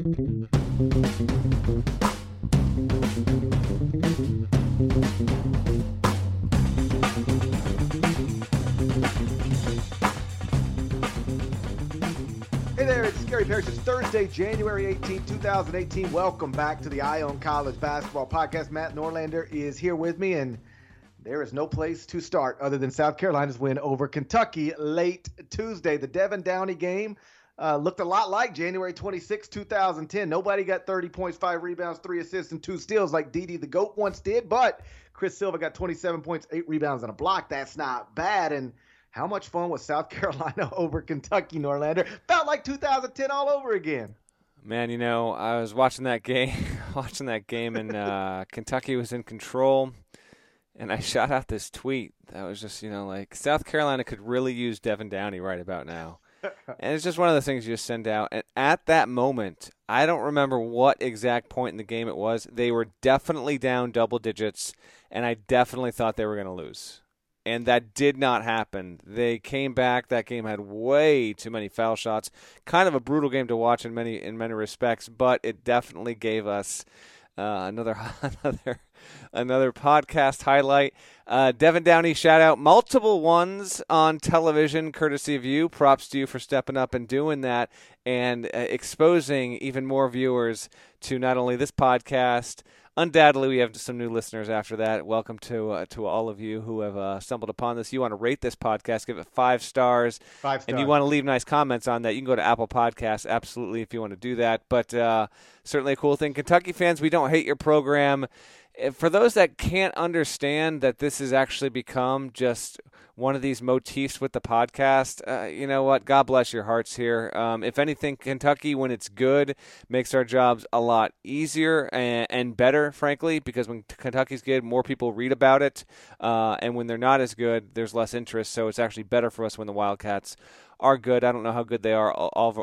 Hey there, it's Gary Parrish. It's Thursday, January 18, 2018. Welcome back to the Eye on College Basketball Podcast. Matt Norlander is here with me, and there is no place to start other than South Carolina's win over Kentucky late Tuesday. The Devan Downey game uh, looked a lot like January 26, 2010. Nobody got 30 points, five rebounds, three assists, and two steals like Didi the GOAT once did, but Chris Silva got 27 points, eight rebounds, and a block. That's not bad. And how much fun was South Carolina over Kentucky, Norlander? Felt like 2010 all over again. Man, you know, I was watching that game, watching that game, and uh, Kentucky was in control, and I shot out this tweet that was just, you know, like South Carolina could really use Devan Downey right about now, and it's just one of the things you just send out. And at that moment, I don't remember what exact point in the game it was. They were definitely down double digits, and I definitely thought they were going to lose and that did not happen. They came back. That game had way too many foul shots. Kind of a brutal game to watch in many in many respects, but it definitely gave us uh, another another another podcast highlight. Uh, Devan Downey shout out multiple ones on television, courtesy of you. Props to you for stepping up and doing that and uh, exposing even more viewers to not only this podcast undoubtedly we have some new listeners after that. Welcome to uh, to all of you who have uh, stumbled upon this. You want to rate this podcast, give it five stars, five stars, and you want to leave nice comments on that. You can go to Apple Podcasts, absolutely, if you want to do that. But uh, certainly a cool thing. Kentucky fans, we don't hate your program. For those that can't understand that this has actually become just one of these motifs with the podcast, uh, you know what? God bless your hearts here. Um, if anything, Kentucky, when it's good, makes our jobs a lot easier and, and better, frankly, because when Kentucky's good, more people read about it. Uh, and when they're not as good, there's less interest. So it's actually better for us when the Wildcats are good. I don't know how good they are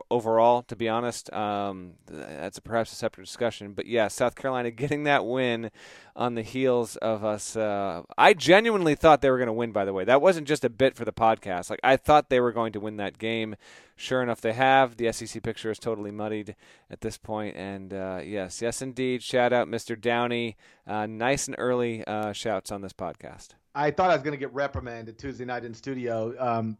overall, to be honest. Um, that's a, perhaps a separate discussion. But yeah, South Carolina getting that win on the heels of us. Uh, I genuinely thought they were going to win. By the way, that wasn't just a bit for the podcast. Like I thought they were going to win that game. Sure enough, they have. The SEC picture is totally muddied at this point. And uh, yes, yes, indeed. Shout out, Mr. Downey. Uh, nice and early uh, shouts on this podcast. I thought I was going to get reprimanded Tuesday night in studio. Um,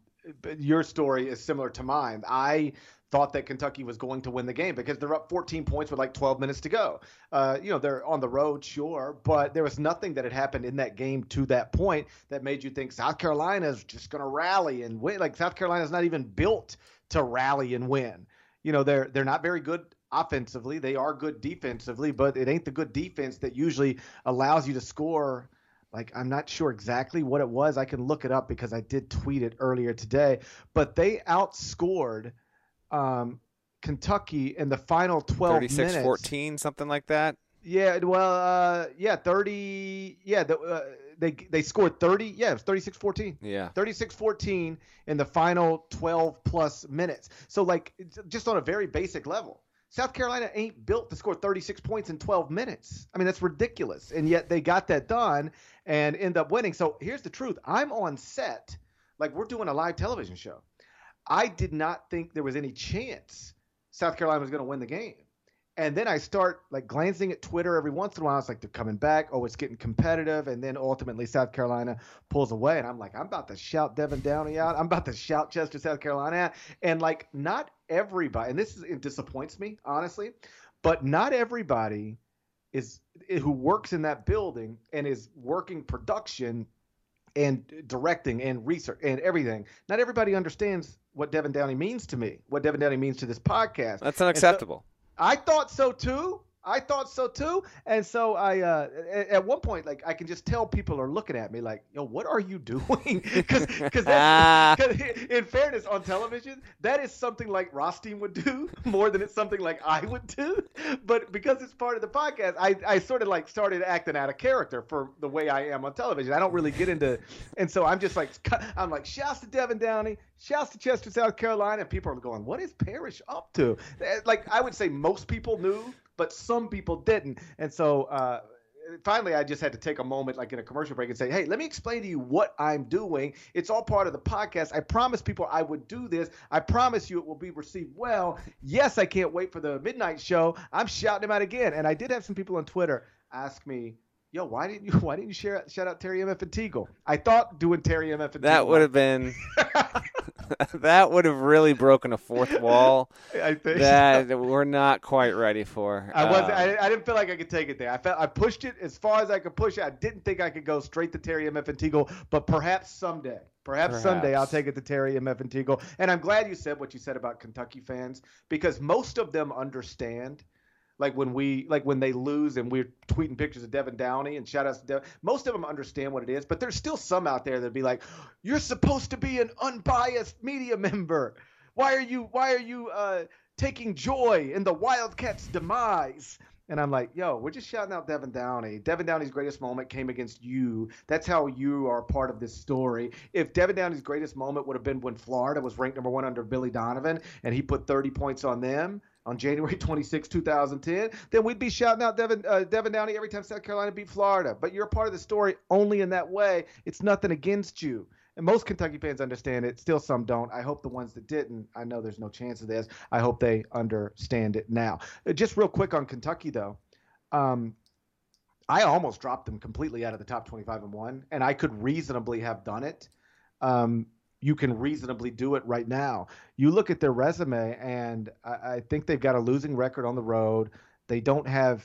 your story is similar to mine. I thought that Kentucky was going to win the game because they're up 14 points with like 12 minutes to go. Uh, you know, they're on the road, sure, but there was nothing that had happened in that game to that point that made you think South Carolina is just going to rally and win. Like South Carolina is not even built to rally and win. You know, they're they're not very good offensively. They are good defensively, but it ain't the good defense that usually allows you to score like I'm not sure exactly what it was. I can look it up because I did tweet it earlier today. But they outscored um, Kentucky in the final 12 36 minutes. 14 something like that. Yeah, well, uh, yeah, 30. Yeah, the, uh, they they scored 30. Yeah, it was 36-14. Yeah, 36-14 in the final 12 plus minutes. So like just on a very basic level. South Carolina ain't built to score 36 points in 12 minutes. I mean, that's ridiculous. And yet they got that done and end up winning. So here's the truth I'm on set, like we're doing a live television show. I did not think there was any chance South Carolina was going to win the game. And then I start like glancing at Twitter every once in a while. It's like they're coming back. Oh, it's getting competitive. And then ultimately South Carolina pulls away. And I'm like, I'm about to shout Devan Downey out. I'm about to shout Chester, South Carolina out. And like, not everybody, and this is, it disappoints me, honestly, but not everybody is who works in that building and is working production and directing and research and everything. Not everybody understands what Devan Downey means to me, what Devan Downey means to this podcast. That's unacceptable. I thought so too. I thought so too. And so I, uh, at one point, like I can just tell people are looking at me like, yo, what are you doing? Because, because in fairness, on television, that is something like Rothstein would do more than it's something like I would do. But because it's part of the podcast, I, I sort of like started acting out of character for the way I am on television. I don't really get into, and so I'm just like, I'm like, shouts to Devan Downey, shouts to Chester, South Carolina. And people are going, what is Parrish up to? Like I would say most people knew but some people didn't. And so uh, finally I just had to take a moment, like in a commercial break, and say, "Hey, let me explain to you what I'm doing. It's all part of the podcast. I promised people I would do this. I promise you it will be received well. Yes, I can't wait for the midnight show. I'm shouting him out again, and I did have some people on Twitter ask me." Yo, why didn't you why didn't you share, shout out Terry MF and Teagle? I thought doing Terry MF and that would have been that would have really broken a fourth wall. I think that so. we're not quite ready for. I was. Uh, I, I, didn't feel like I could take it there. I felt I pushed it as far as I could push it. I didn't think I could go straight to Terry MF and Teagle, but perhaps someday. Perhaps, perhaps, someday I'll take it to Terry MF and Teagle. And I'm glad you said what you said about Kentucky fans because most of them understand like when we like when they lose and we're tweeting pictures of Devan Downey and shout outs to Devan. Most of them understand what it is, but there's still some out there that'd be like, "You're supposed to be an unbiased media member. Why are you Why are you uh, taking joy in the Wildcats' demise?" And I'm like, yo, we're just shouting out Devan Downey. Devan Downey's greatest moment came against you. That's how you are part of this story. If Devan Downey's greatest moment would have been when Florida was ranked number one under Billy Donovan and he put 30 points on them, on January 26, 2010, then we'd be shouting out Devan, uh, Devan Downey every time South Carolina beat Florida. But you're a part of the story only in that way. It's nothing against you. And most Kentucky fans understand it. Still, some don't. I hope the ones that didn't, I know there's no chance of this. I hope they understand it now. Uh, just real quick on Kentucky, though. Um, I almost dropped them completely out of the top 25 and one, and I could reasonably have done it. Um, you can reasonably do it right now. You look at their resume, and I, I think they've got a losing record on the road. They don't have,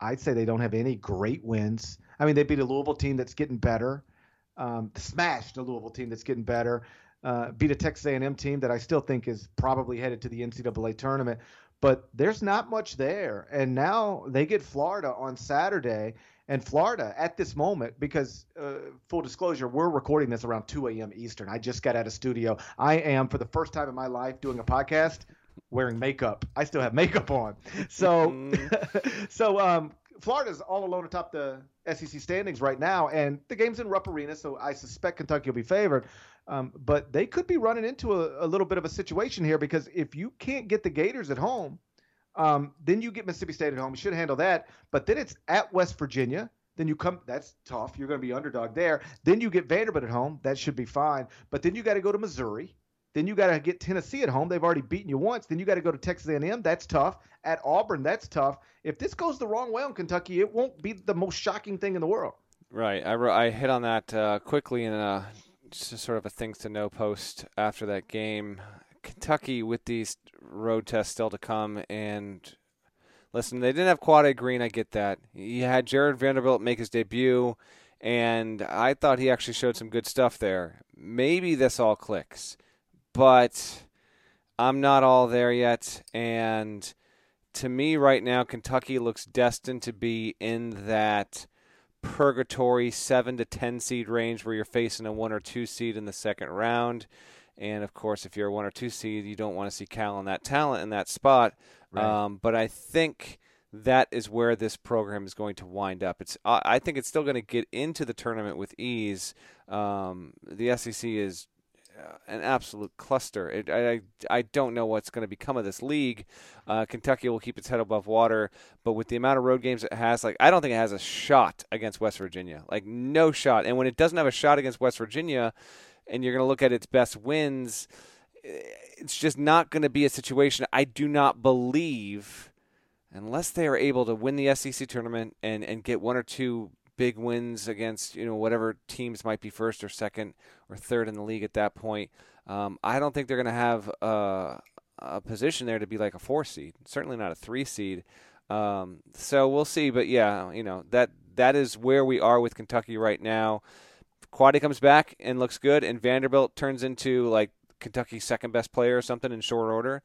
I'd say they don't have any great wins. I mean, they beat a Louisville team that's getting better, um, smashed a Louisville team that's getting better, uh, beat a Texas A&M team that I still think is probably headed to the NCAA tournament. But there's not much there, and now they get Florida on Saturday and Florida at this moment, because uh, full disclosure, we're recording this around 2 a.m. Eastern. I just got out of studio. I am, for the first time in my life, doing a podcast wearing makeup. I still have makeup on. So, mm-hmm. so um, Florida's all alone atop the SEC standings right now, and the game's in Rupp Arena, so I suspect Kentucky will be favored. Um, but they could be running into a, a little bit of a situation here because if you can't get the Gators at home, um, then you get Mississippi State at home. You should handle that. But then it's at West Virginia. Then you come. That's tough. You're going to be underdog there. Then you get Vanderbilt at home. That should be fine. But then you got to go to Missouri. Then you got to get Tennessee at home. They've already beaten you once. Then you got to go to Texas A&M. That's tough. At Auburn, that's tough. If this goes the wrong way on Kentucky, it won't be the most shocking thing in the world. Right. I, I hit on that uh, quickly in a sort of a things to know post after that game. Kentucky with these road tests still to come, and listen, they didn't have Quade Green. I get that. You had Jared Vanderbilt make his debut, and I thought he actually showed some good stuff there. Maybe this all clicks, but I'm not all there yet, and to me right now, Kentucky looks destined to be in that purgatory seven to ten seed range where you're facing a one or two seed in the second round. And of course, if you're a one or two seed, you don't want to see Cal and that talent in that spot. Right. Um, but I think that is where this program is going to wind up. It's I think it's still going to get into the tournament with ease. Um, the SEC is an absolute cluster. It, I I don't know what's going to become of this league. Uh, Kentucky will keep its head above water, but with the amount of road games it has, like I don't think it has a shot against West Virginia. Like no shot. And when it doesn't have a shot against West Virginia, and you're going to look at its best wins, it's just not going to be a situation. I do not believe, unless they are able to win the SEC tournament and, and get one or two big wins against you know whatever teams might be first or second or third in the league at that point. Um, I don't think they're going to have a, a, position there to be like a four seed. Certainly not a three seed. Um, so we'll see. But yeah, you know that that is where we are with Kentucky right now. Quade comes back and looks good, and Vanderbilt turns into like Kentucky's second best player or something in short order,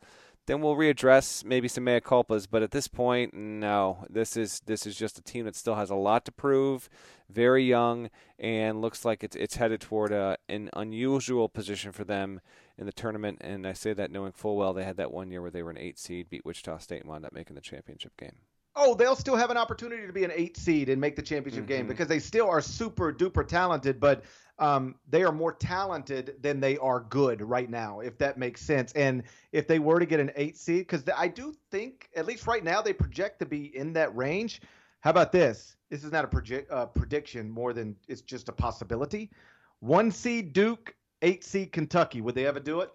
then we'll readdress maybe some mea culpas. But at this point, no. This is this is just a team that still has a lot to prove, very young, and looks like it's it's headed toward a, an unusual position for them in the tournament. And I say that knowing full well they had that one year where they were an eight seed, beat Wichita State, and wound up making the championship game oh, they'll still have an opportunity to be an eight seed and make the championship mm-hmm. game because they still are super duper talented, but um, they are more talented than they are good right now, if that makes sense. And if they were to get an eight seed, because I do think, at least right now, they project to be in that range. How about this? This is not a project, uh, prediction more than it's just a possibility. One seed Duke, eight seed Kentucky. Would they ever do it?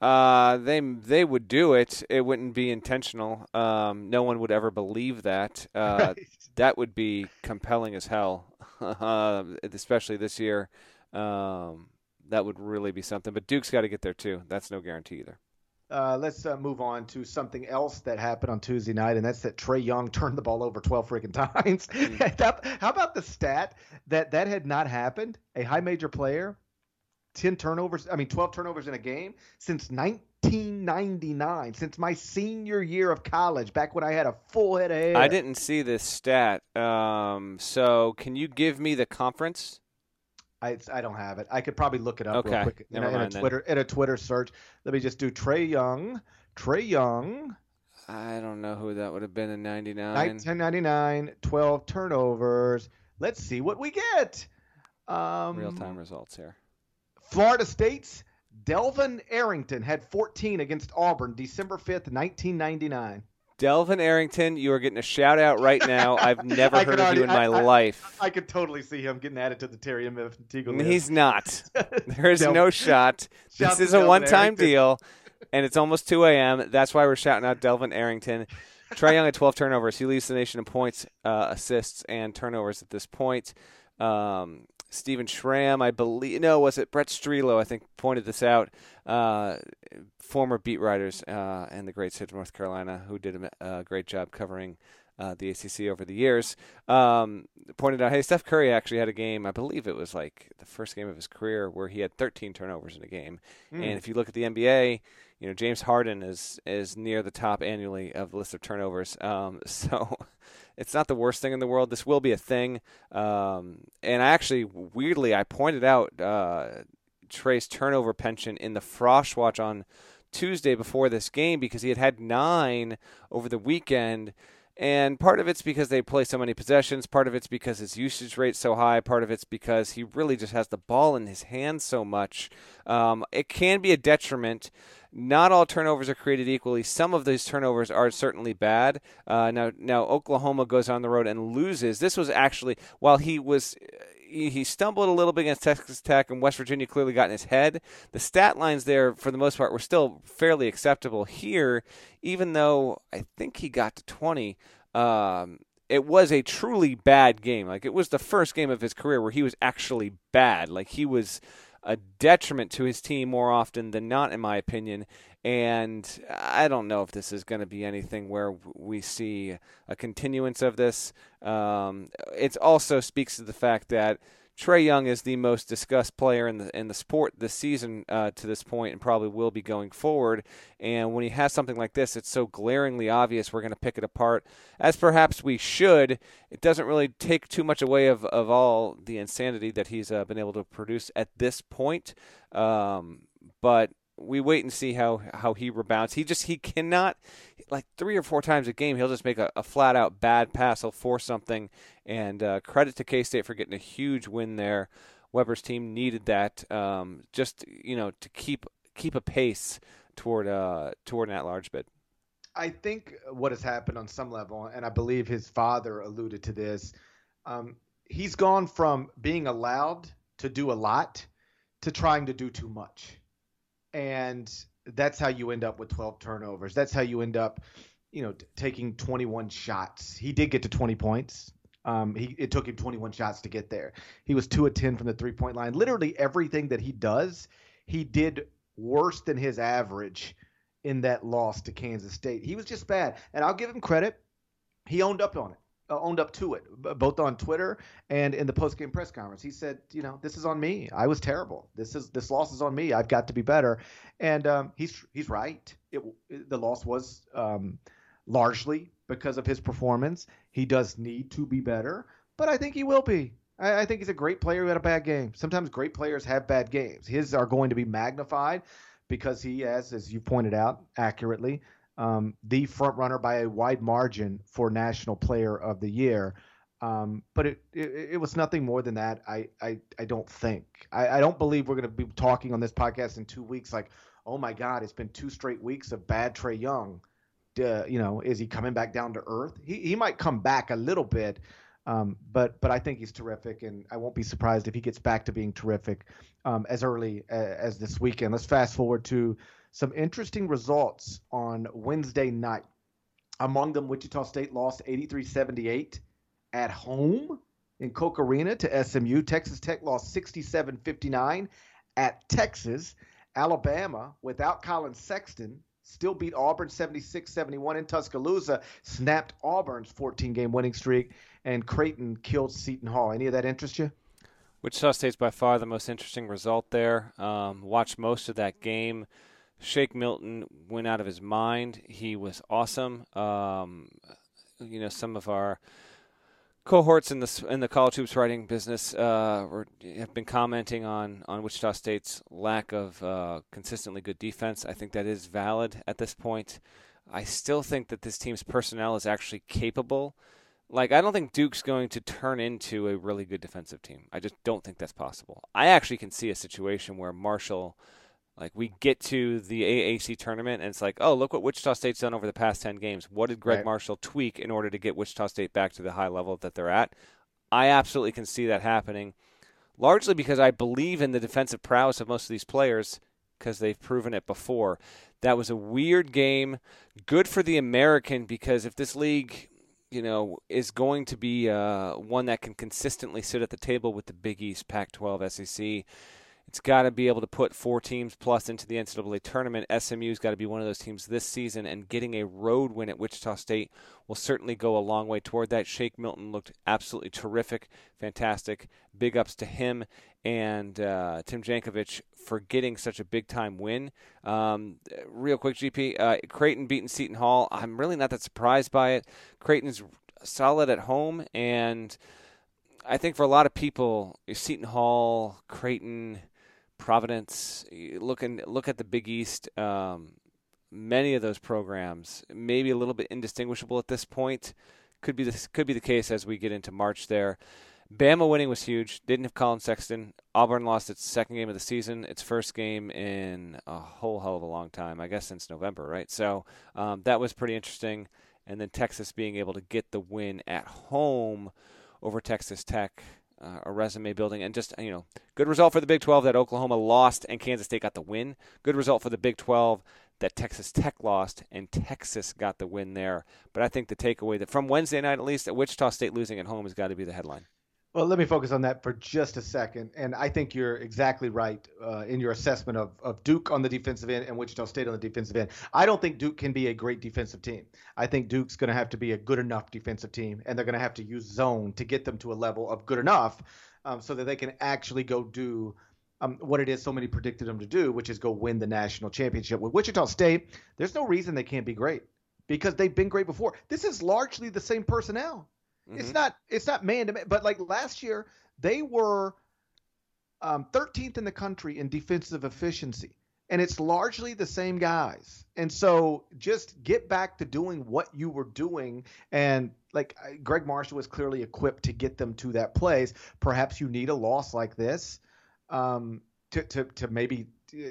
Uh, they they would do it. It wouldn't be intentional. Um, no one would ever believe that. Uh, Right. that would be compelling as hell, uh, especially this year. Um, that would really be something. But Duke's got to get there too. That's no guarantee either. Uh, let's uh, move on to something else that happened on Tuesday night, and that's that Trae Young turned the ball over 12 freaking times. That- How about the stat that that had not happened? A high major player, 10 turnovers, I mean, 12 turnovers in a game since 1999, since my senior year of college, back when I had a full head of hair. I didn't see this stat. Um, so can you give me the conference? I, I don't have it. I could probably look it up real Okay, quick in, a, in a mind then. Twitter in a Twitter search. Let me just do Trae Young. Trae Young. I don't know who that would have been in '99. 1999, 12 turnovers. Let's see what we get. Um, Real time results here. Florida State's Delvon Arrington had 14 against Auburn December 5th, 1999. Delvon Arrington, you are getting a shout out right now. I've never heard of you in my I- I- life. I could totally see him getting added to the Terry M. Teagle. He's not. There is no shot. Shout This is a one time deal, and it's almost 2 a.m. That's why we're shouting out Delvon Arrington. Trae Young at 12 turnovers. He leads the nation in points, uh, assists, and turnovers at this point. Um, Steven Schramm, I believe, no, was it Brett Strelo? I think pointed this out. Uh, former beat writers uh, and the great state of North Carolina, who did a uh, great job covering uh, the ACC over the years, um, pointed out, hey, Steph Curry actually had a game. I believe it was like the first game of his career where he had 13 turnovers in a game. Hmm. And if you look at the NBA, you know James Harden is is near the top annually of the list of turnovers. Um, so it's not the worst thing in the world. This will be a thing. Um, and I actually, weirdly, I pointed out uh, Trae's turnover pension in the Frosh Watch on Tuesday before this game because he had had nine over the weekend. And part of it's because they play so many possessions. Part of it's because his usage rate's so high. Part of it's because he really just has the ball in his hands so much. Um, it can be a detriment. Not all turnovers are created equally. Some of these turnovers are certainly bad. Uh, now, now Oklahoma goes on the road and loses. This was actually while he was he stumbled a little bit against Texas Tech, and West Virginia clearly got in his head. The stat lines there, for the most part, were still fairly acceptable. Here, even though I think he got to 20, um, it was a truly bad game. Like, it was the first game of his career where he was actually bad. Like, he was a detriment to his team more often than not, in my opinion. And I don't know if this is going to be anything where we see a continuance of this. Um, it also speaks to the fact that Trae Young is the most discussed player in the in the sport this season uh, to this point, and probably will be going forward. And when he has something like this, it's so glaringly obvious we're going to pick it apart, as perhaps we should. It doesn't really take too much away of, of all the insanity that he's uh, been able to produce at this point. Um, but we wait and see how how he rebounds. He just he cannot like three or four times a game he'll just make a, a flat out bad pass. He'll force something. And uh, credit to K State for getting a huge win there. Weber's team needed that um, just you know to keep keep a pace toward uh toward an at large bid. I think what has happened on some level, and I believe his father alluded to this, um, he's gone from being allowed to do a lot to trying to do too much. And that's how you end up with 12 turnovers. That's how you end up, you know, t- taking 21 shots. He did get to 20 points. Um, he it took him 21 shots to get there. He was two of 10 from the three point line. Literally everything that he does, he did worse than his average in that loss to Kansas State. He was just bad, and I'll give him credit. He owned up on it, owned up to it, both on Twitter and in the post-game press conference. He said, "You know, this is on me. I was terrible. This is this loss is on me. I've got to be better." And um, he's he's right. It, the loss was um, largely because of his performance. He does need to be better, but I think he will be. I, I think he's a great player who had a bad game. Sometimes great players have bad games. His are going to be magnified because he has, as you pointed out accurately, um, the front runner by a wide margin for National Player of the Year. Um, but it, it it was nothing more than that. I I, I don't think. I, I don't believe we're going to be talking on this podcast in two weeks like, oh my God, it's been two straight weeks of bad Trae Young. you know, is he coming back down to earth? He he might come back a little bit, um, but but I think he's terrific, and I won't be surprised if he gets back to being terrific um, as early as this weekend. Let's fast forward to some interesting results on Wednesday night. Among them, Wichita State lost 83-78 at home in Koch Arena to SMU. Texas Tech lost 67-59 at Texas. Alabama, without Collin Sexton, still beat Auburn 76-71 in Tuscaloosa, snapped Auburn's 14-game winning streak, and Creighton killed Seton Hall. Any of that interest you? Wichita State's by far the most interesting result there. Um, watched most of that game. Shake Milton went out of his mind. He was awesome. Um, you know, some of our cohorts in the in the college hoops writing business uh, were, have been commenting on on Wichita State's lack of uh, consistently good defense. I think that is valid at this point. I still think that this team's personnel is actually capable. Like I don't think Duke's going to turn into a really good defensive team. I just don't think that's possible. I actually can see a situation where Marshall like we get to the AAC tournament and it's like, oh, look what Wichita State's done over the past 10 games. What did Gregg right. Marshall tweak in order to get Wichita State back to the high level that they're at? I absolutely can see that happening, largely because I believe in the defensive prowess of most of these players because they've proven it before. That was a weird game. Good for the American because if this league, you know, is going to be uh, one that can consistently sit at the table with the Big East, Pac 12, SEC, it's got to be able to put four teams plus into the NCAA tournament. SMU's got to be one of those teams this season, and getting a road win at Wichita State will certainly go a long way toward that. Shake Milton looked absolutely terrific, fantastic. Big ups to him and uh, Tim Jankovich for getting such a big time win. Um, real quick, GP, uh, Creighton beating Seton Hall. I'm really not that surprised by it. Creighton's solid at home, and I think for a lot of people, Seton Hall, Creighton Providence. Look and look at the Big East. Um, many of those programs, maybe a little bit indistinguishable at this point. Could be this could be the case as we get into March. There, Bama winning was huge. Didn't have Collin Sexton. Auburn lost its second game of the season, its first game in a whole hell of a long time. I guess since November, right? So um, that was pretty interesting. And then Texas being able to get the win at home over Texas Tech uh, a resume building, and just you know, good result for the Big 12 that Oklahoma lost and Kansas State got the win. Good result for the Big 12 that Texas Tech lost and Texas got the win there. But I think the takeaway that from Wednesday night at least, that Wichita State losing at home has got to be the headline. Well, let me focus on that for just a second. And I think you're exactly right uh, in your assessment of, of Duke on the defensive end and Wichita State on the defensive end. I don't think Duke can be a great defensive team. I think Duke's going to have to be a good enough defensive team, and they're going to have to use zone to get them to a level of good enough um, so that they can actually go do um, what it is so many predicted them to do, which is go win the national championship. With Wichita State, there's no reason they can't be great because they've been great before. This is largely the same personnel. Mm-hmm. It's not it's not man to man, but like last year they were um, 13th in the country in defensive efficiency, and it's largely the same guys. And so just get back to doing what you were doing, and like Gregg Marshall was clearly equipped to get them to that place. Perhaps you need a loss like this um, to to to maybe uh,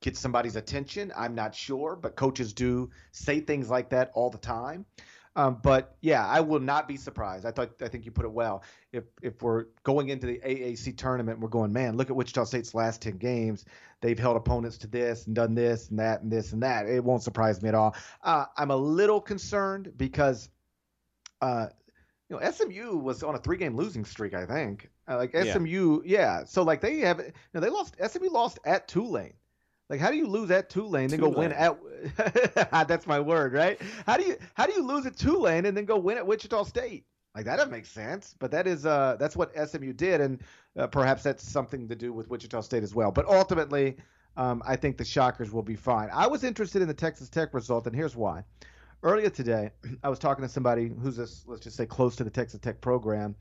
get somebody's attention. I'm not sure, but coaches do say things like that all the time. Um, but yeah, I will not be surprised. I thought I think you put it well. If if we're going into the AAC tournament, we're going, man, look at Wichita State's last ten games. They've held opponents to this and done this and that and this and that. It won't surprise me at all. Uh, I'm a little concerned because, uh, you know, SMU was on a three-game losing streak. I think, uh, like SMU, yeah. yeah. So like they have, you know, they lost. SMU lost at Tulane. Like, how do you lose at Tulane, and then Tulane. go win at? that's my word, right? How do you how do you lose at Tulane and then go win at Wichita State? Like that doesn't make sense, but that is uh that's what SMU did, and uh, perhaps that's something to do with Wichita State as well. But ultimately, um, I think the Shockers will be fine. I was interested in the Texas Tech result, and here's why. Earlier today, I was talking to somebody who's this, let's just say close to the Texas Tech program,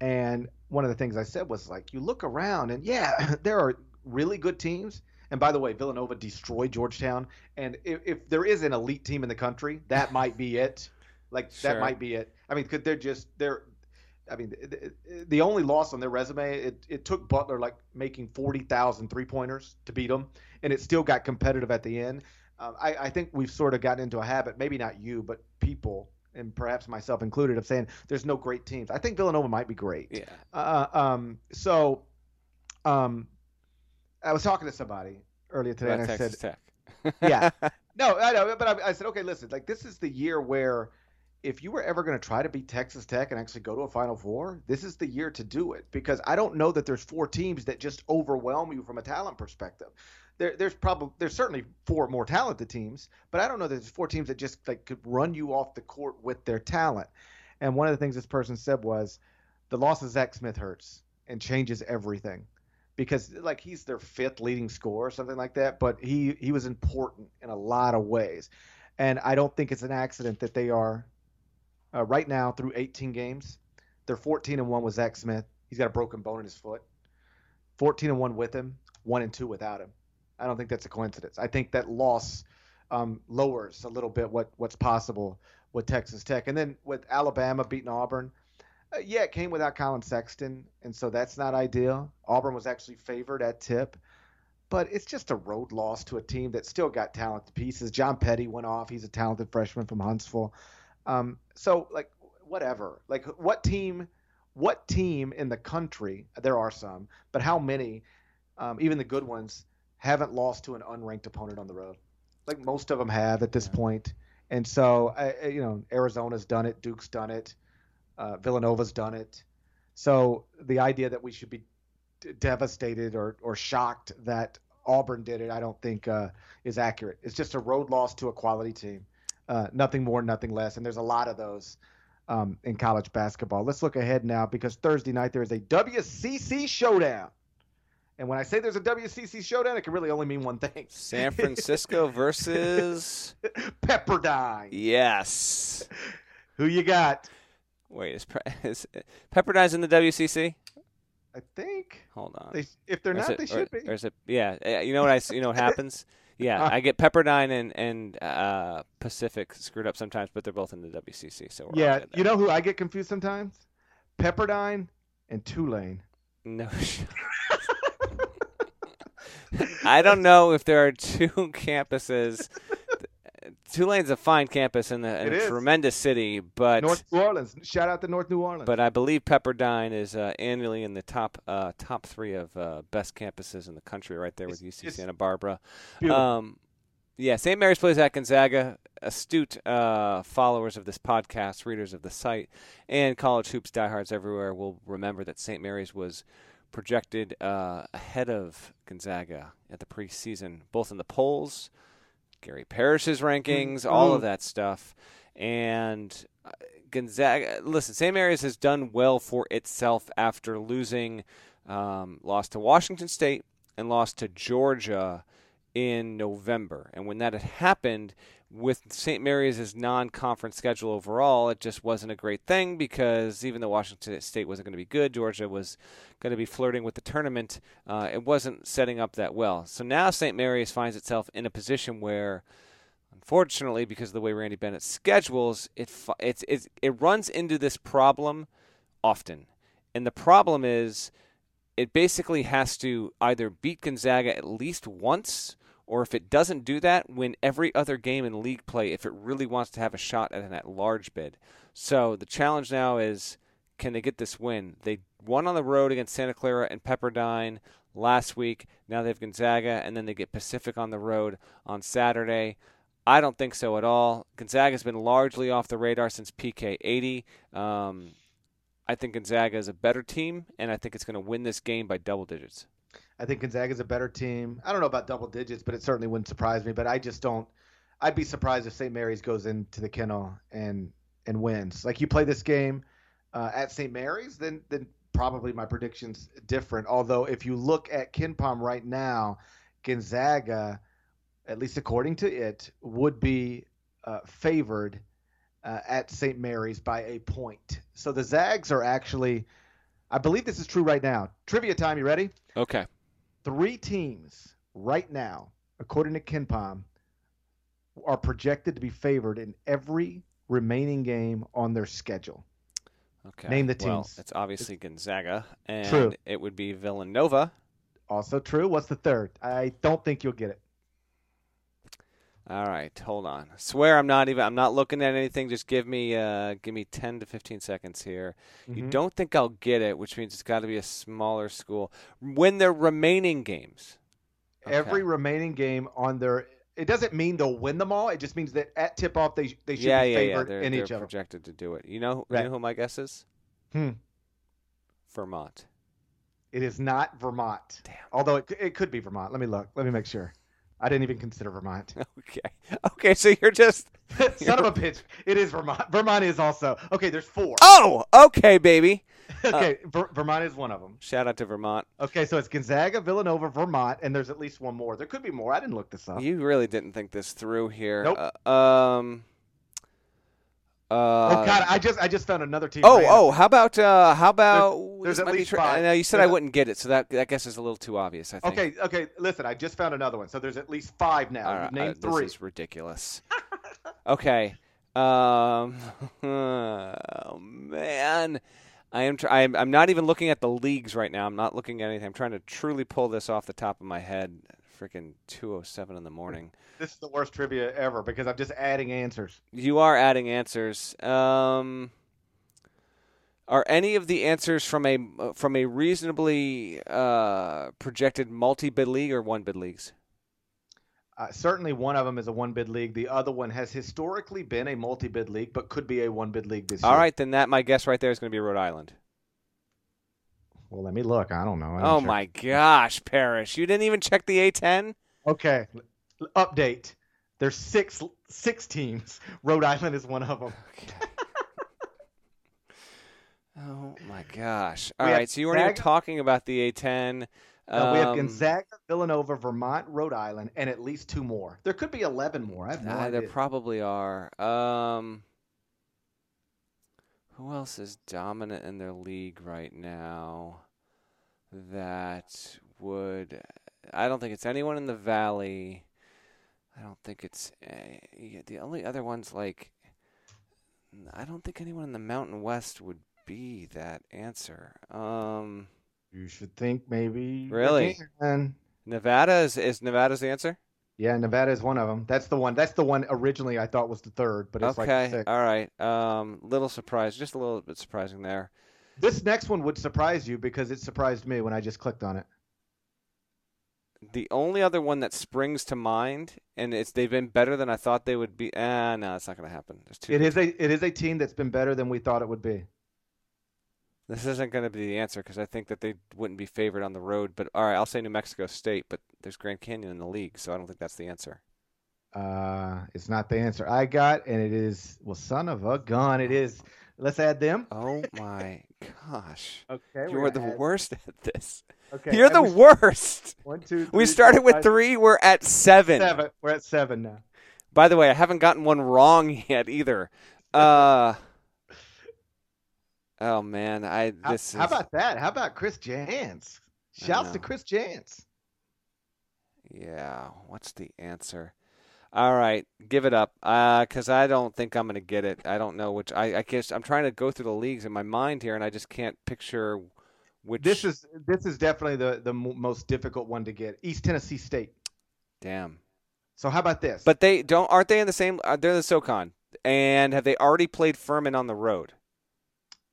and one of the things I said was like, you look around, and yeah, there are really good teams and by the way, Villanova destroyed Georgetown. And if, if there is an elite team in the country, that might be it. Like sure. that might be it. I mean, could they're just they're. I mean, the, the only loss on their resume, it, it took Butler like making 40,000 three pointers to beat them, and it still got competitive at the end. Um, I, I think we've sort of gotten into a habit, maybe not you, but people, and perhaps myself included, of saying there's no great teams. I think Villanova might be great. Yeah. Uh, um, so, um, I was talking to somebody earlier today, About and I Texas said, Tech. Yeah. no, I know, but I, I said, okay, listen, like this is the year where if you were ever going to try to beat Texas Tech and actually go to a Final Four, this is the year to do it because I don't know that there's four teams that just overwhelm you from a talent perspective. There, there's probably there's certainly four more talented teams, but I don't know that there's four teams that just like could run you off the court with their talent. And one of the things this person said was, the loss of Zach Smith hurts and changes everything because like he's their fifth leading scorer or something like that, but he he was important in a lot of ways, and I don't think it's an accident that they are uh, right now through 18 games, they're 14 and one with Zach Smith. He's got a broken bone in his foot. 14 and one with him, one and two without him. I don't think that's a coincidence. I think that loss um, lowers a little bit what what's possible with Texas Tech, and then with Alabama beating Auburn. Uh, yeah, it came without Collin Sexton, and so that's not ideal. Auburn was actually favored at tip, but it's just a road loss to a team that still got talented pieces. John Petty went off; he's a talented freshman from Huntsville. Um, so, like, whatever. Like, what team? What team in the country? There are some, but how many? Um, even the good ones haven't lost to an unranked opponent on the road. Like most of them have at this Yeah. point. And so, I, you know, Arizona's done it, Duke's done it, uh, Villanova's done it. So the idea that we should be d- devastated or, or shocked that Auburn did it, I don't think uh, is accurate. It's just a road loss to a quality team. Uh, nothing more, nothing less. And there's a lot of those um, in college basketball. Let's look ahead now because Thursday night there is a WCC showdown. And when I say there's a WCC showdown, it can really only mean one thing. San Francisco versus Pepperdine. yes. Who you got? Wait, is, Pe- is Pepperdine's in the WCC? I think Hold on. they, if they're Or not, it- they or- should be. or is it- yeah, uh, you know what I you know what happens? Yeah, I get Pepperdine and and uh, Pacific screwed up sometimes, but they're both in the WCC. So we're Yeah, you know who I get confused sometimes? Pepperdine and Tulane. no. I don't know if there are two campuses. Tulane's a fine campus in, a is. tremendous city, but North New Orleans. Shout out to North New Orleans. but I believe Pepperdine is uh, annually in the top uh, top three of uh, best campuses in the country, right there with It's- UC it's Santa Barbara. Beautiful. Um, yeah, St. Mary's plays at Gonzaga. Astute uh, followers of this podcast, readers of the site, and college hoops diehards everywhere will remember that St. Mary's was projected uh, ahead of Gonzaga at the preseason, both in the polls, Gary Parrish's rankings, all of Mm. that stuff. And uh, Gonzaga, listen, St. Mary's has done well for itself after losing, um, lost to Washington State and lost to Georgia in November. And when that had happened, with St. Mary's' non-conference schedule overall, it just wasn't a great thing because even though Washington State wasn't going to be good, Georgia was going to be flirting with the tournament. Uh, it wasn't setting up that well. So now St. Mary's finds itself in a position where, unfortunately, because of the way Randy Bennett schedules, it it's, it's it runs into this problem often, and the problem is it basically has to either beat Gonzaga at least once, or if it doesn't do that, win every other game in league play if it really wants to have a shot at an at large bid. So the challenge now is can they get this win? They won on the road against Santa Clara and Pepperdine last week. Now they have Gonzaga, and then they get Pacific on the road on Saturday. I don't think so at all. Gonzaga's been largely off the radar since PK 80. Um, I think Gonzaga is a better team, and I think it's going to win this game by double digits. I think Gonzaga's a better team. I don't know about double digits, but it certainly wouldn't surprise me. But I just don't. I'd be surprised if St. Mary's goes into the kennel and and wins. Like you play this game uh, at St. Mary's, then then probably my prediction's different. Although if you look at KenPom right now, Gonzaga, at least according to it, would be uh, favored uh, at St. Mary's by a point. So the Zags are actually, I believe this is true right now. Trivia time. You ready? Okay. Three teams right now, according to KenPom, are projected to be favored in every remaining game on their schedule. Okay. Name the teams. Well, it's obviously Gonzaga, and True. it would be Villanova. Also true. What's the third? I don't think you'll get it. All right, hold on. Swear I'm not even. I'm not looking at anything. Just give me, uh, give me 10 to 15 seconds here. You Mhm. don't think I'll get it, which means it's got to be a smaller school. Win their remaining games. Okay. Every remaining game on their. It doesn't mean they'll win them all. It just means that at tip off they they should yeah, be yeah, yeah. favored They're, in they're each of them. projected to do it. You know, you know who my guess is? Hmm. Vermont. It is not Vermont. Damn. Although it, it could be Vermont. Let me look. Let me make sure. I didn't even consider Vermont. Okay. Okay, so you're just. Son of a bitch. It is Vermont. Vermont is also. Okay, there's four. Oh, okay, baby. okay, Ver- Vermont is one of them. Shout out to Vermont. Okay, so it's Gonzaga, Villanova, Vermont, and there's at least one more. There could be more. I didn't look this up. You really didn't think this through here. Nope. Uh, um. Uh, oh God, I just I just found another team. Oh, random. oh, how about uh, how about there's this at least five. I know you said There's I wouldn't get it, so that that guess is a little too obvious. I think. Okay, okay. Listen, I just found another one. So there's at least five now. Right, named uh, three. This is ridiculous. okay. Um. Oh man, I am. Tr- I'm. I'm not even looking at the leagues right now. I'm not looking at anything. I'm trying to truly pull this off the top of my head. Freaking 2:07 in the morning. This is the worst trivia ever because I'm just adding answers. You are adding answers. Um, are any of the answers from a from a reasonably uh, projected multi bid league or one bid leagues? Uh, certainly, one of them is a one bid league. The other one has historically been a multi bid league, but could be a one bid league this All year. All right, then that my guess right there is going to be Rhode Island. Well, let me look. I don't know. I'm Oh sure. my gosh, Parrish! You didn't even check the A10. Okay. Update. There's six six teams. Rhode Island is one of them. Oh my gosh! All We right, so you weren't even talking about the A10. Uh, we have Um, Gonzaga, Villanova, Vermont, Rhode Island, and at least two more. There could be 11 more. I have no Uh, idea. there probably are. Um, who else is dominant in their league right now? That would. I don't think it's anyone in the Valley. I don't think it's uh, the only other ones like. I don't think anyone in the Mountain West would be that answer. Um, you should think maybe. Really? And Nevada is is Nevada's the answer? yeah, Nevada is one of them. That's the one. That's the one originally I thought was the third, but it's okay, like all right. Um, little surprise, just a little bit surprising there. This next one would surprise you because it surprised me when I just clicked on it. The only other one that springs to mind, and it's they've been better than I thought they would be. Ah, no, it's not going to happen. There's too. It is a it is a team that's been better than we thought it would be. This isn't going to be the answer because I think that they wouldn't be favored on the road. But all right, I'll say New Mexico State, but there's Grand Canyon in the league, so I don't think that's the answer. Uh, it's not the answer I got, and it is well, son of a gun. It is. Let's add them. Oh my gosh, Okay, you are the worst at this. Okay, You're the we- worst. One, two, We started four, with five, three. We're at seven. Seven. We're at seven now. By the way, I haven't gotten one wrong yet either. Uh, oh man, I How, this how is about that? How about Chris Jans? Shouts to. Chris Jans. yeah. What's the answer? All right, give it up. Uh, cause I don't think I'm gonna get it. I don't know which. I I guess I'm trying to go through the leagues in my mind here, and I just can't picture which. This is this is definitely the the mo- most difficult one to get. East Tennessee State. damn. So how about this? But they don't. Aren't they in the same? Uh, they're the SoCon, and have they already played Furman on the road?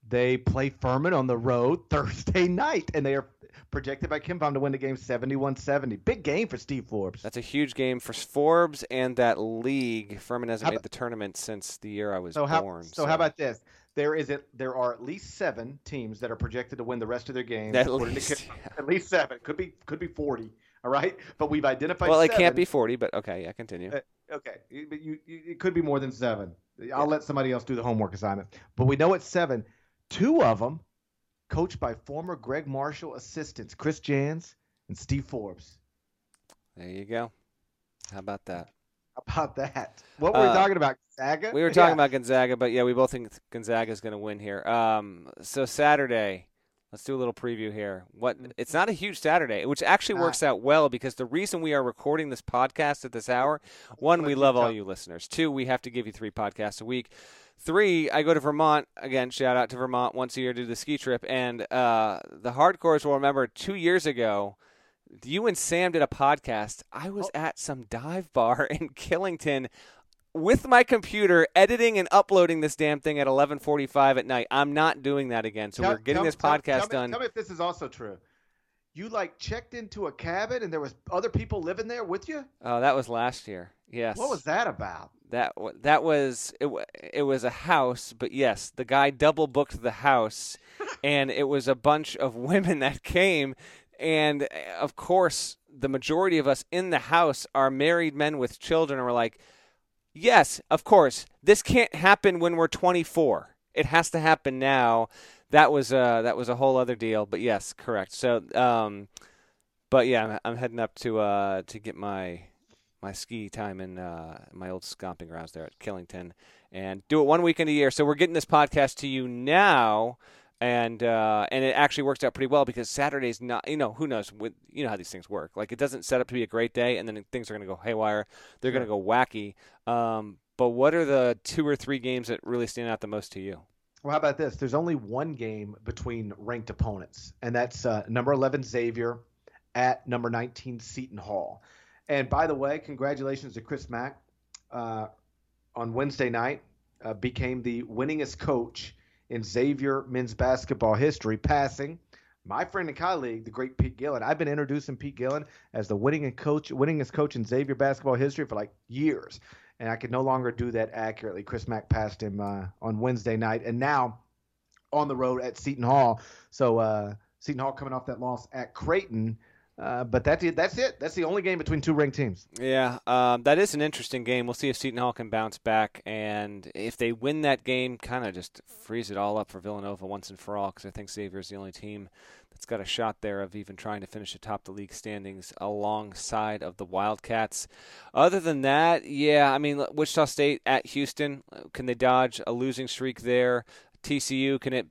They play Furman on the road Thursday night, and they are projected by KenPom to win the game 71-70. Big game for Steve Forbes. That's a huge game for Forbes and that league. Furman hasn't How made about- the tournament since the year I was so how born. so, how about this? There is a, there are at least seven teams that are projected to win the rest of their games. At least, yeah. at least seven. Could be could be forty. All right, but we've identified. Well, it can't be 40, but okay, yeah, continue. Uh, Okay, but you, you, it could be more than seven. I'll let somebody else do the homework assignment. But we know it's seven. Two of them coached by former Gregg Marshall assistants Chris Jans and Steve Forbes. There you go. How about that? How about that? What were we Uh, talking about? Saga? We were talking about Gonzaga, but yeah, we both think Gonzaga is going to win here. Um, so Saturday, let's do a little preview here. What? It's not a huge Saturday, which actually works out well because the reason we are recording this podcast at this hour, one, we love all you listeners. Two, we have to give you three podcasts a week. Three, I go to Vermont again. Shout out to Vermont once a year to do the ski trip, and uh, the hardcores will remember two years ago you and Sam did a podcast. I was Oh. at some dive bar in Killington with my computer editing and uploading this damn thing at 11:45 at night. I'm not doing that again. So Tell- we're getting tell- this podcast tell me- done. Tell me if this is also true. You like checked into a cabin and there was other people living there with you. Oh, that was last year. Yes. What was that about? That that was it. It was a house, but yes, the guy double booked the house, and it was a bunch of women that came, and uh, of course, the majority of us in the house are married men with children, and we're like, yes, of course, this can't happen when we're 24. It has to happen now. That was uh that was a whole other deal, but yes, correct. So um, but yeah, I'm, I'm heading up to uh to get my my ski time in uh, my old stomping grounds there at Killington, and do it one weekend a year. So we're getting this podcast to you now, and uh, and it actually works out pretty well because Saturday's not. You know, who knows? With, you know how these things work. Like it doesn't set up to be a great day, and then things are going to go haywire. They're Sure. going to go wacky. Um, but what are the two or three games that really stand out the most to you? Well, how about this? There's only one game between ranked opponents, and that's uh, number 11 Xavier at number 19 Seton Hall. And by the way, congratulations to Chris Mack. Uh, on Wednesday night, uh, became the winningest coach in Xavier men's basketball history, passing my friend and colleague, the great Pete Gillen. I've been introducing Pete Gillen as the winning coach, winningest coach in Xavier basketball history for like years and I could no longer do that accurately. Chris Mack passed him uh, on Wednesday night, and now on the road at Seton Hall. So uh, Seton Hall coming off that loss at Creighton. Uh, but that's it. That's it. That's the only game between two ranked teams. Yeah, um, that is an interesting game. We'll see if Seton Hall can bounce back, and if they win that game, kind of just freeze it all up for Villanova once and for all. Because I think Xavier is the only team that's got a shot there of even trying to finish atop the league standings alongside of the Wildcats. Other than that, yeah, I mean Wichita State at Houston, can they dodge a losing streak there? TCU can it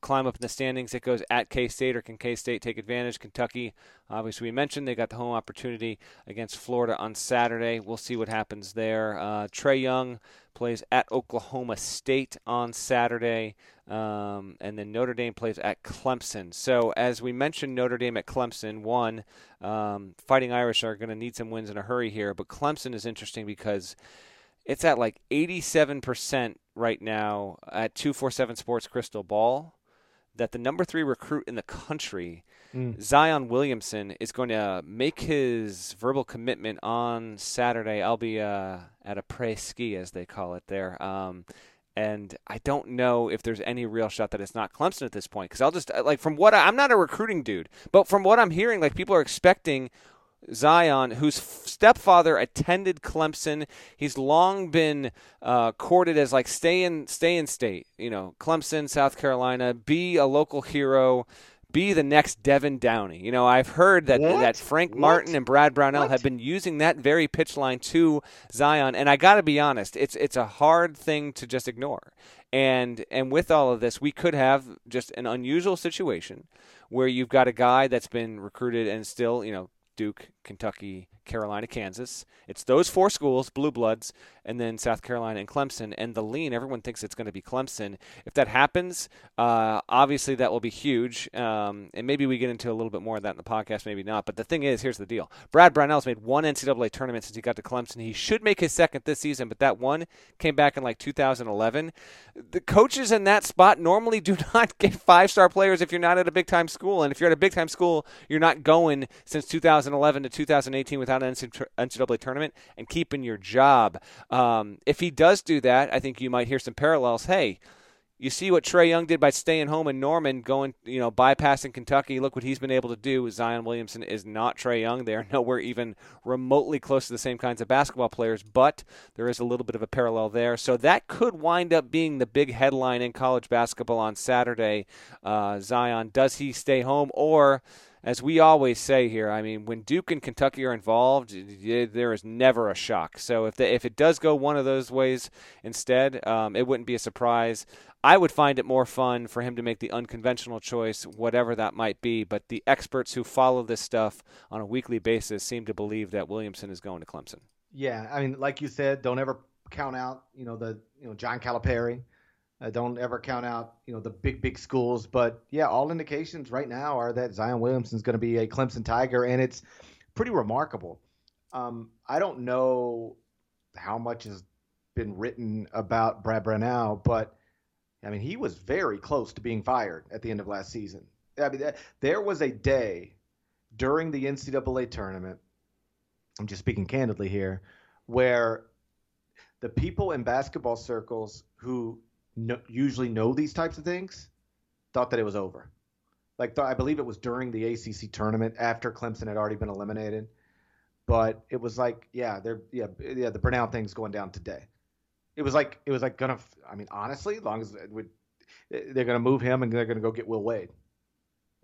climb up in the standings. It goes at K State, or can K State take advantage? Kentucky, obviously, we mentioned they got the home opportunity against Florida on Saturday. We'll see what happens there. Uh, Trae Young plays at Oklahoma State on Saturday, um, and then Notre Dame plays at Clemson. So, as we mentioned, Notre Dame at Clemson, one, um, Fighting Irish are going to need some wins in a hurry here, but Clemson is interesting because it's at like 87% right now at 247 Sports Crystal Ball that the number three recruit in the country, Mm. Zion Williamson, is going to make his verbal commitment on Saturday. I'll be uh, at a pre ski, as they call it there. Um, and I don't know if there's any real shot that it's not Clemson at this point. Because I'll just, like, from what I, I'm not a recruiting dude, but from what I'm hearing, like, people are expecting Zion, whose stepfather attended Clemson. He's long been uh, courted as like stay in stay in state. You know, Clemson, South Carolina, be a local hero. Be the next Devan Downey. You know, I've heard that What? that Frank What? Martin and Brad Brownell What? have been using that very pitch line to Zion, and I got to be honest, it's it's a hard thing to just ignore. And and with all of this, we could have just an unusual situation where you've got a guy that's been recruited and still, you know, Duke, Kentucky, Carolina, Kansas. It's those four schools, blue bloods, and then South Carolina and Clemson. And the lean, everyone thinks it's going to be Clemson. If that happens, uh, obviously that will be huge. Um, and maybe we get into a little bit more of that in the podcast, maybe not. But the thing is, here's the deal: Brad Brownell's made one NCAA tournament since he got to Clemson. He should make his second this season, but that one came back in like 2011. The coaches in that spot normally do not get five-star players if you're not at a big-time school, and if you're at a big-time school, you're not going since 2011 to 2018 without an NCAA tournament and keeping your job. Um, if he does do that, I think you might hear some parallels. Hey, you see what Trae Young did by staying home in Norman, going, you know, bypassing Kentucky. Look what he's been able to do. Zion Williamson is not Trae Young. They are nowhere even remotely close to the same kinds of basketball players, but there is a little bit of a parallel there. So that could wind up being the big headline in college basketball on Saturday. Uh, Zion, does he stay home or? As we always say here, I mean, when Duke and Kentucky are involved, there is never a shock. So if the, if it does go one of those ways instead, um, it wouldn't be a surprise. I would find it more fun for him to make the unconventional choice, whatever that might be. But the experts who follow this stuff on a weekly basis seem to believe that Williamson is going to Clemson. Yeah, I mean, like you said, don't ever count out, you know, the you know John Calipari, Uh, don't ever count out, you know, the big big schools. But yeah, all indications right now are that Zion Williamson Williamson's going to be a Clemson Tiger, and it's pretty remarkable. Um, I don't know how much has been written about Brad Brownell, but I mean, he was very close to being fired at the end of last season. I mean, there was a day during the NCAA tournament. I'm just speaking candidly here, where the people in basketball circles who no, usually know these types of things thought that it was over. Like th- I believe it was during the ACC tournament after Clemson had already been eliminated, but it was like, yeah, they're yeah yeah the Brownell thing's going down today. It was like it was like gonna. I mean, honestly, as long as it would, eh, they're gonna move him and they're gonna go get Will Wade.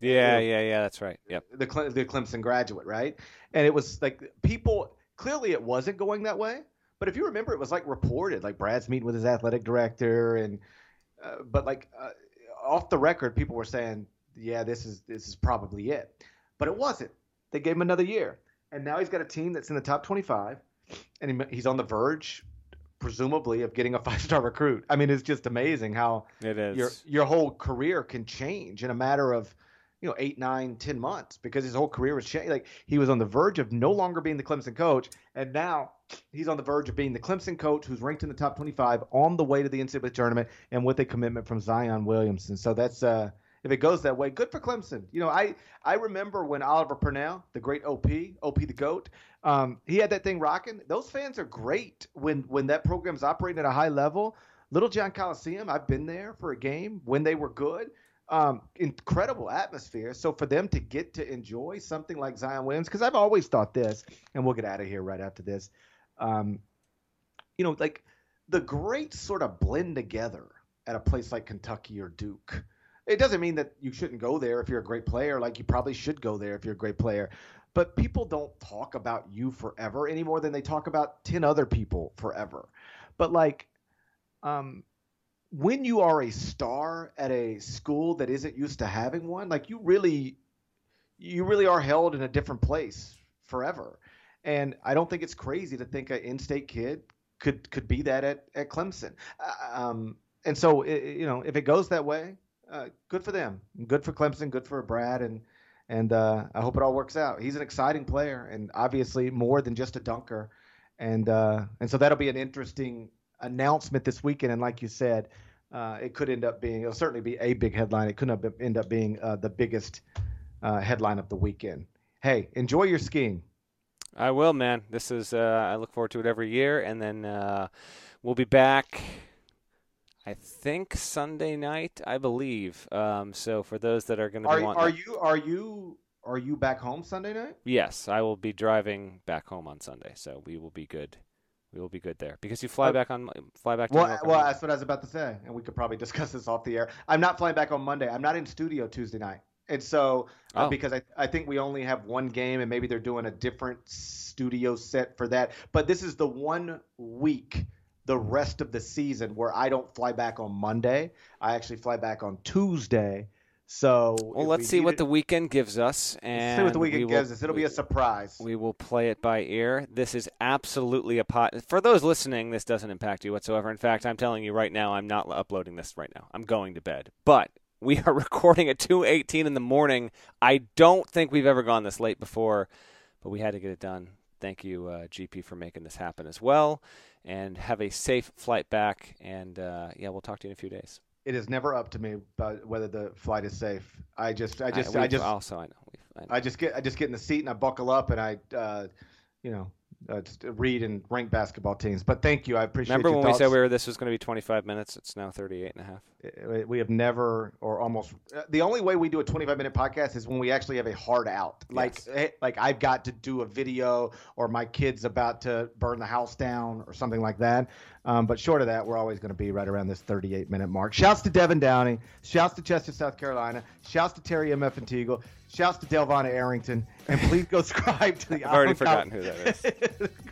Yeah, yeah, yeah. That's right. Yep. The the Clemson graduate, right? And it was like people clearly it wasn't going that way. But if you remember, it was like reported, like Brad's meeting with his athletic director, and uh, but like uh, off the record, people were saying, yeah, this is this is probably it. But it wasn't. They gave him another year, and now he's got a team that's in the top 25, and he, he's on the verge, presumably, of getting a five-star recruit. I mean, it's just amazing how it is. your your whole career can change in a matter of you know eight, nine, ten months because his whole career was changed. Like he was on the verge of no longer being the Clemson coach, and now he's on the verge of being the Clemson coach who's ranked in the top 25 on the way to the NCAA tournament and with a commitment from Zion Williamson. So that's uh, if it goes that way, good for Clemson. You know, I I remember when Oliver Purnell, the great OP, OP the goat, um, he had that thing rocking. Those fans are great when when that program's operating at a high level. Littlejohn Coliseum, I've been there for a game when they were good um, incredible atmosphere. So for them to get to enjoy something like Zion Williams, because I've always thought this, and we'll get out of here right after this. Um, you know, like the greats sort of blend together at a place like Kentucky or Duke. It doesn't mean that you shouldn't go there if you're a great player. Like you probably should go there if you're a great player. But people don't talk about you forever any more than they talk about ten other people forever. But like, um, when you are a star at a school that isn't used to having one, like you really, you really are held in a different place forever. And I don't think it's crazy to think an in-state kid could could be that at at Clemson. Uh, um, and so it, you know, if it goes that way, uh, good for them. Good for Clemson. Good for Brad. And and uh, I hope it all works out. He's an exciting player, and obviously more than just a dunker. And uh, and so that'll be an interesting announcement this weekend. And like you said, uh, it could end up being, it'll certainly be a big headline. It could end up being uh, the biggest uh, headline of the weekend. Hey, enjoy your skiing. I will, man. This is, uh, I look forward to it every year. And then uh, we'll be back. I think Sunday night, I believe. Um, so for those that are going to be, are, are you are you are you back home Sunday night? Yes, I will be driving back home on Sunday, so we will be good we will be good there because you fly uh, back on fly back. well, well, that's what I was about to say, and we could probably discuss this off the air. I'm not flying back on Monday. I'm not in studio Tuesday night, and so uh, oh. because I I think we only have one game, and maybe they're doing a different studio set for that. But this is the one week the rest of the season where I don't fly back on Monday. I actually fly back on Tuesday so well, let's we see what it, the weekend gives us, and see what the weekend gives will, us. It'll we, be a surprise. We will play it by ear. This is absolutely a pot. For those listening, this doesn't impact you whatsoever. In fact, I'm telling you right now, I'm not uploading this right now. I'm going to bed. But we are recording at 2:18 in the morning. I don't think we've ever gone this late before, but we had to get it done. Thank you, uh, GP, for making this happen as well. And have a safe flight back. And uh, yeah, we'll talk to you in a few days it is never up to me about whether the flight is safe. I just, I just, I, I just also I know. I know. I just get, I just get in the seat and I buckle up and I, uh, you know, uh, just read and rank basketball teams. But thank you. I appreciate Remember when thoughts. we said we were this was going to be 25 minutes? It's now 38 and a half. We have never or almost uh, the only way we do a 25 minute podcast is when we actually have a hard out. Like yes. like I've got to do a video or my kid's about to burn the house down or something like that. Um, but short of that, we're always going to be right around this 38 minute mark. Shouts to Devan Downey. Shouts to Chester, South Carolina. Shouts to Terry M. F. and Teagle. Shouts to Delvon Arrington. And please go subscribe to the I've already forgotten who that is.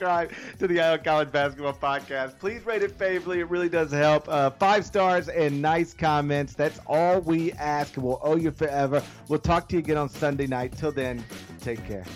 subscribe to the Eye on College Basketball Podcast. Please rate it favorably. It really does help. Uh, five stars and nice comments. That's all we ask. We'll owe you forever. We'll talk to you again on Sunday night. Till then, take care.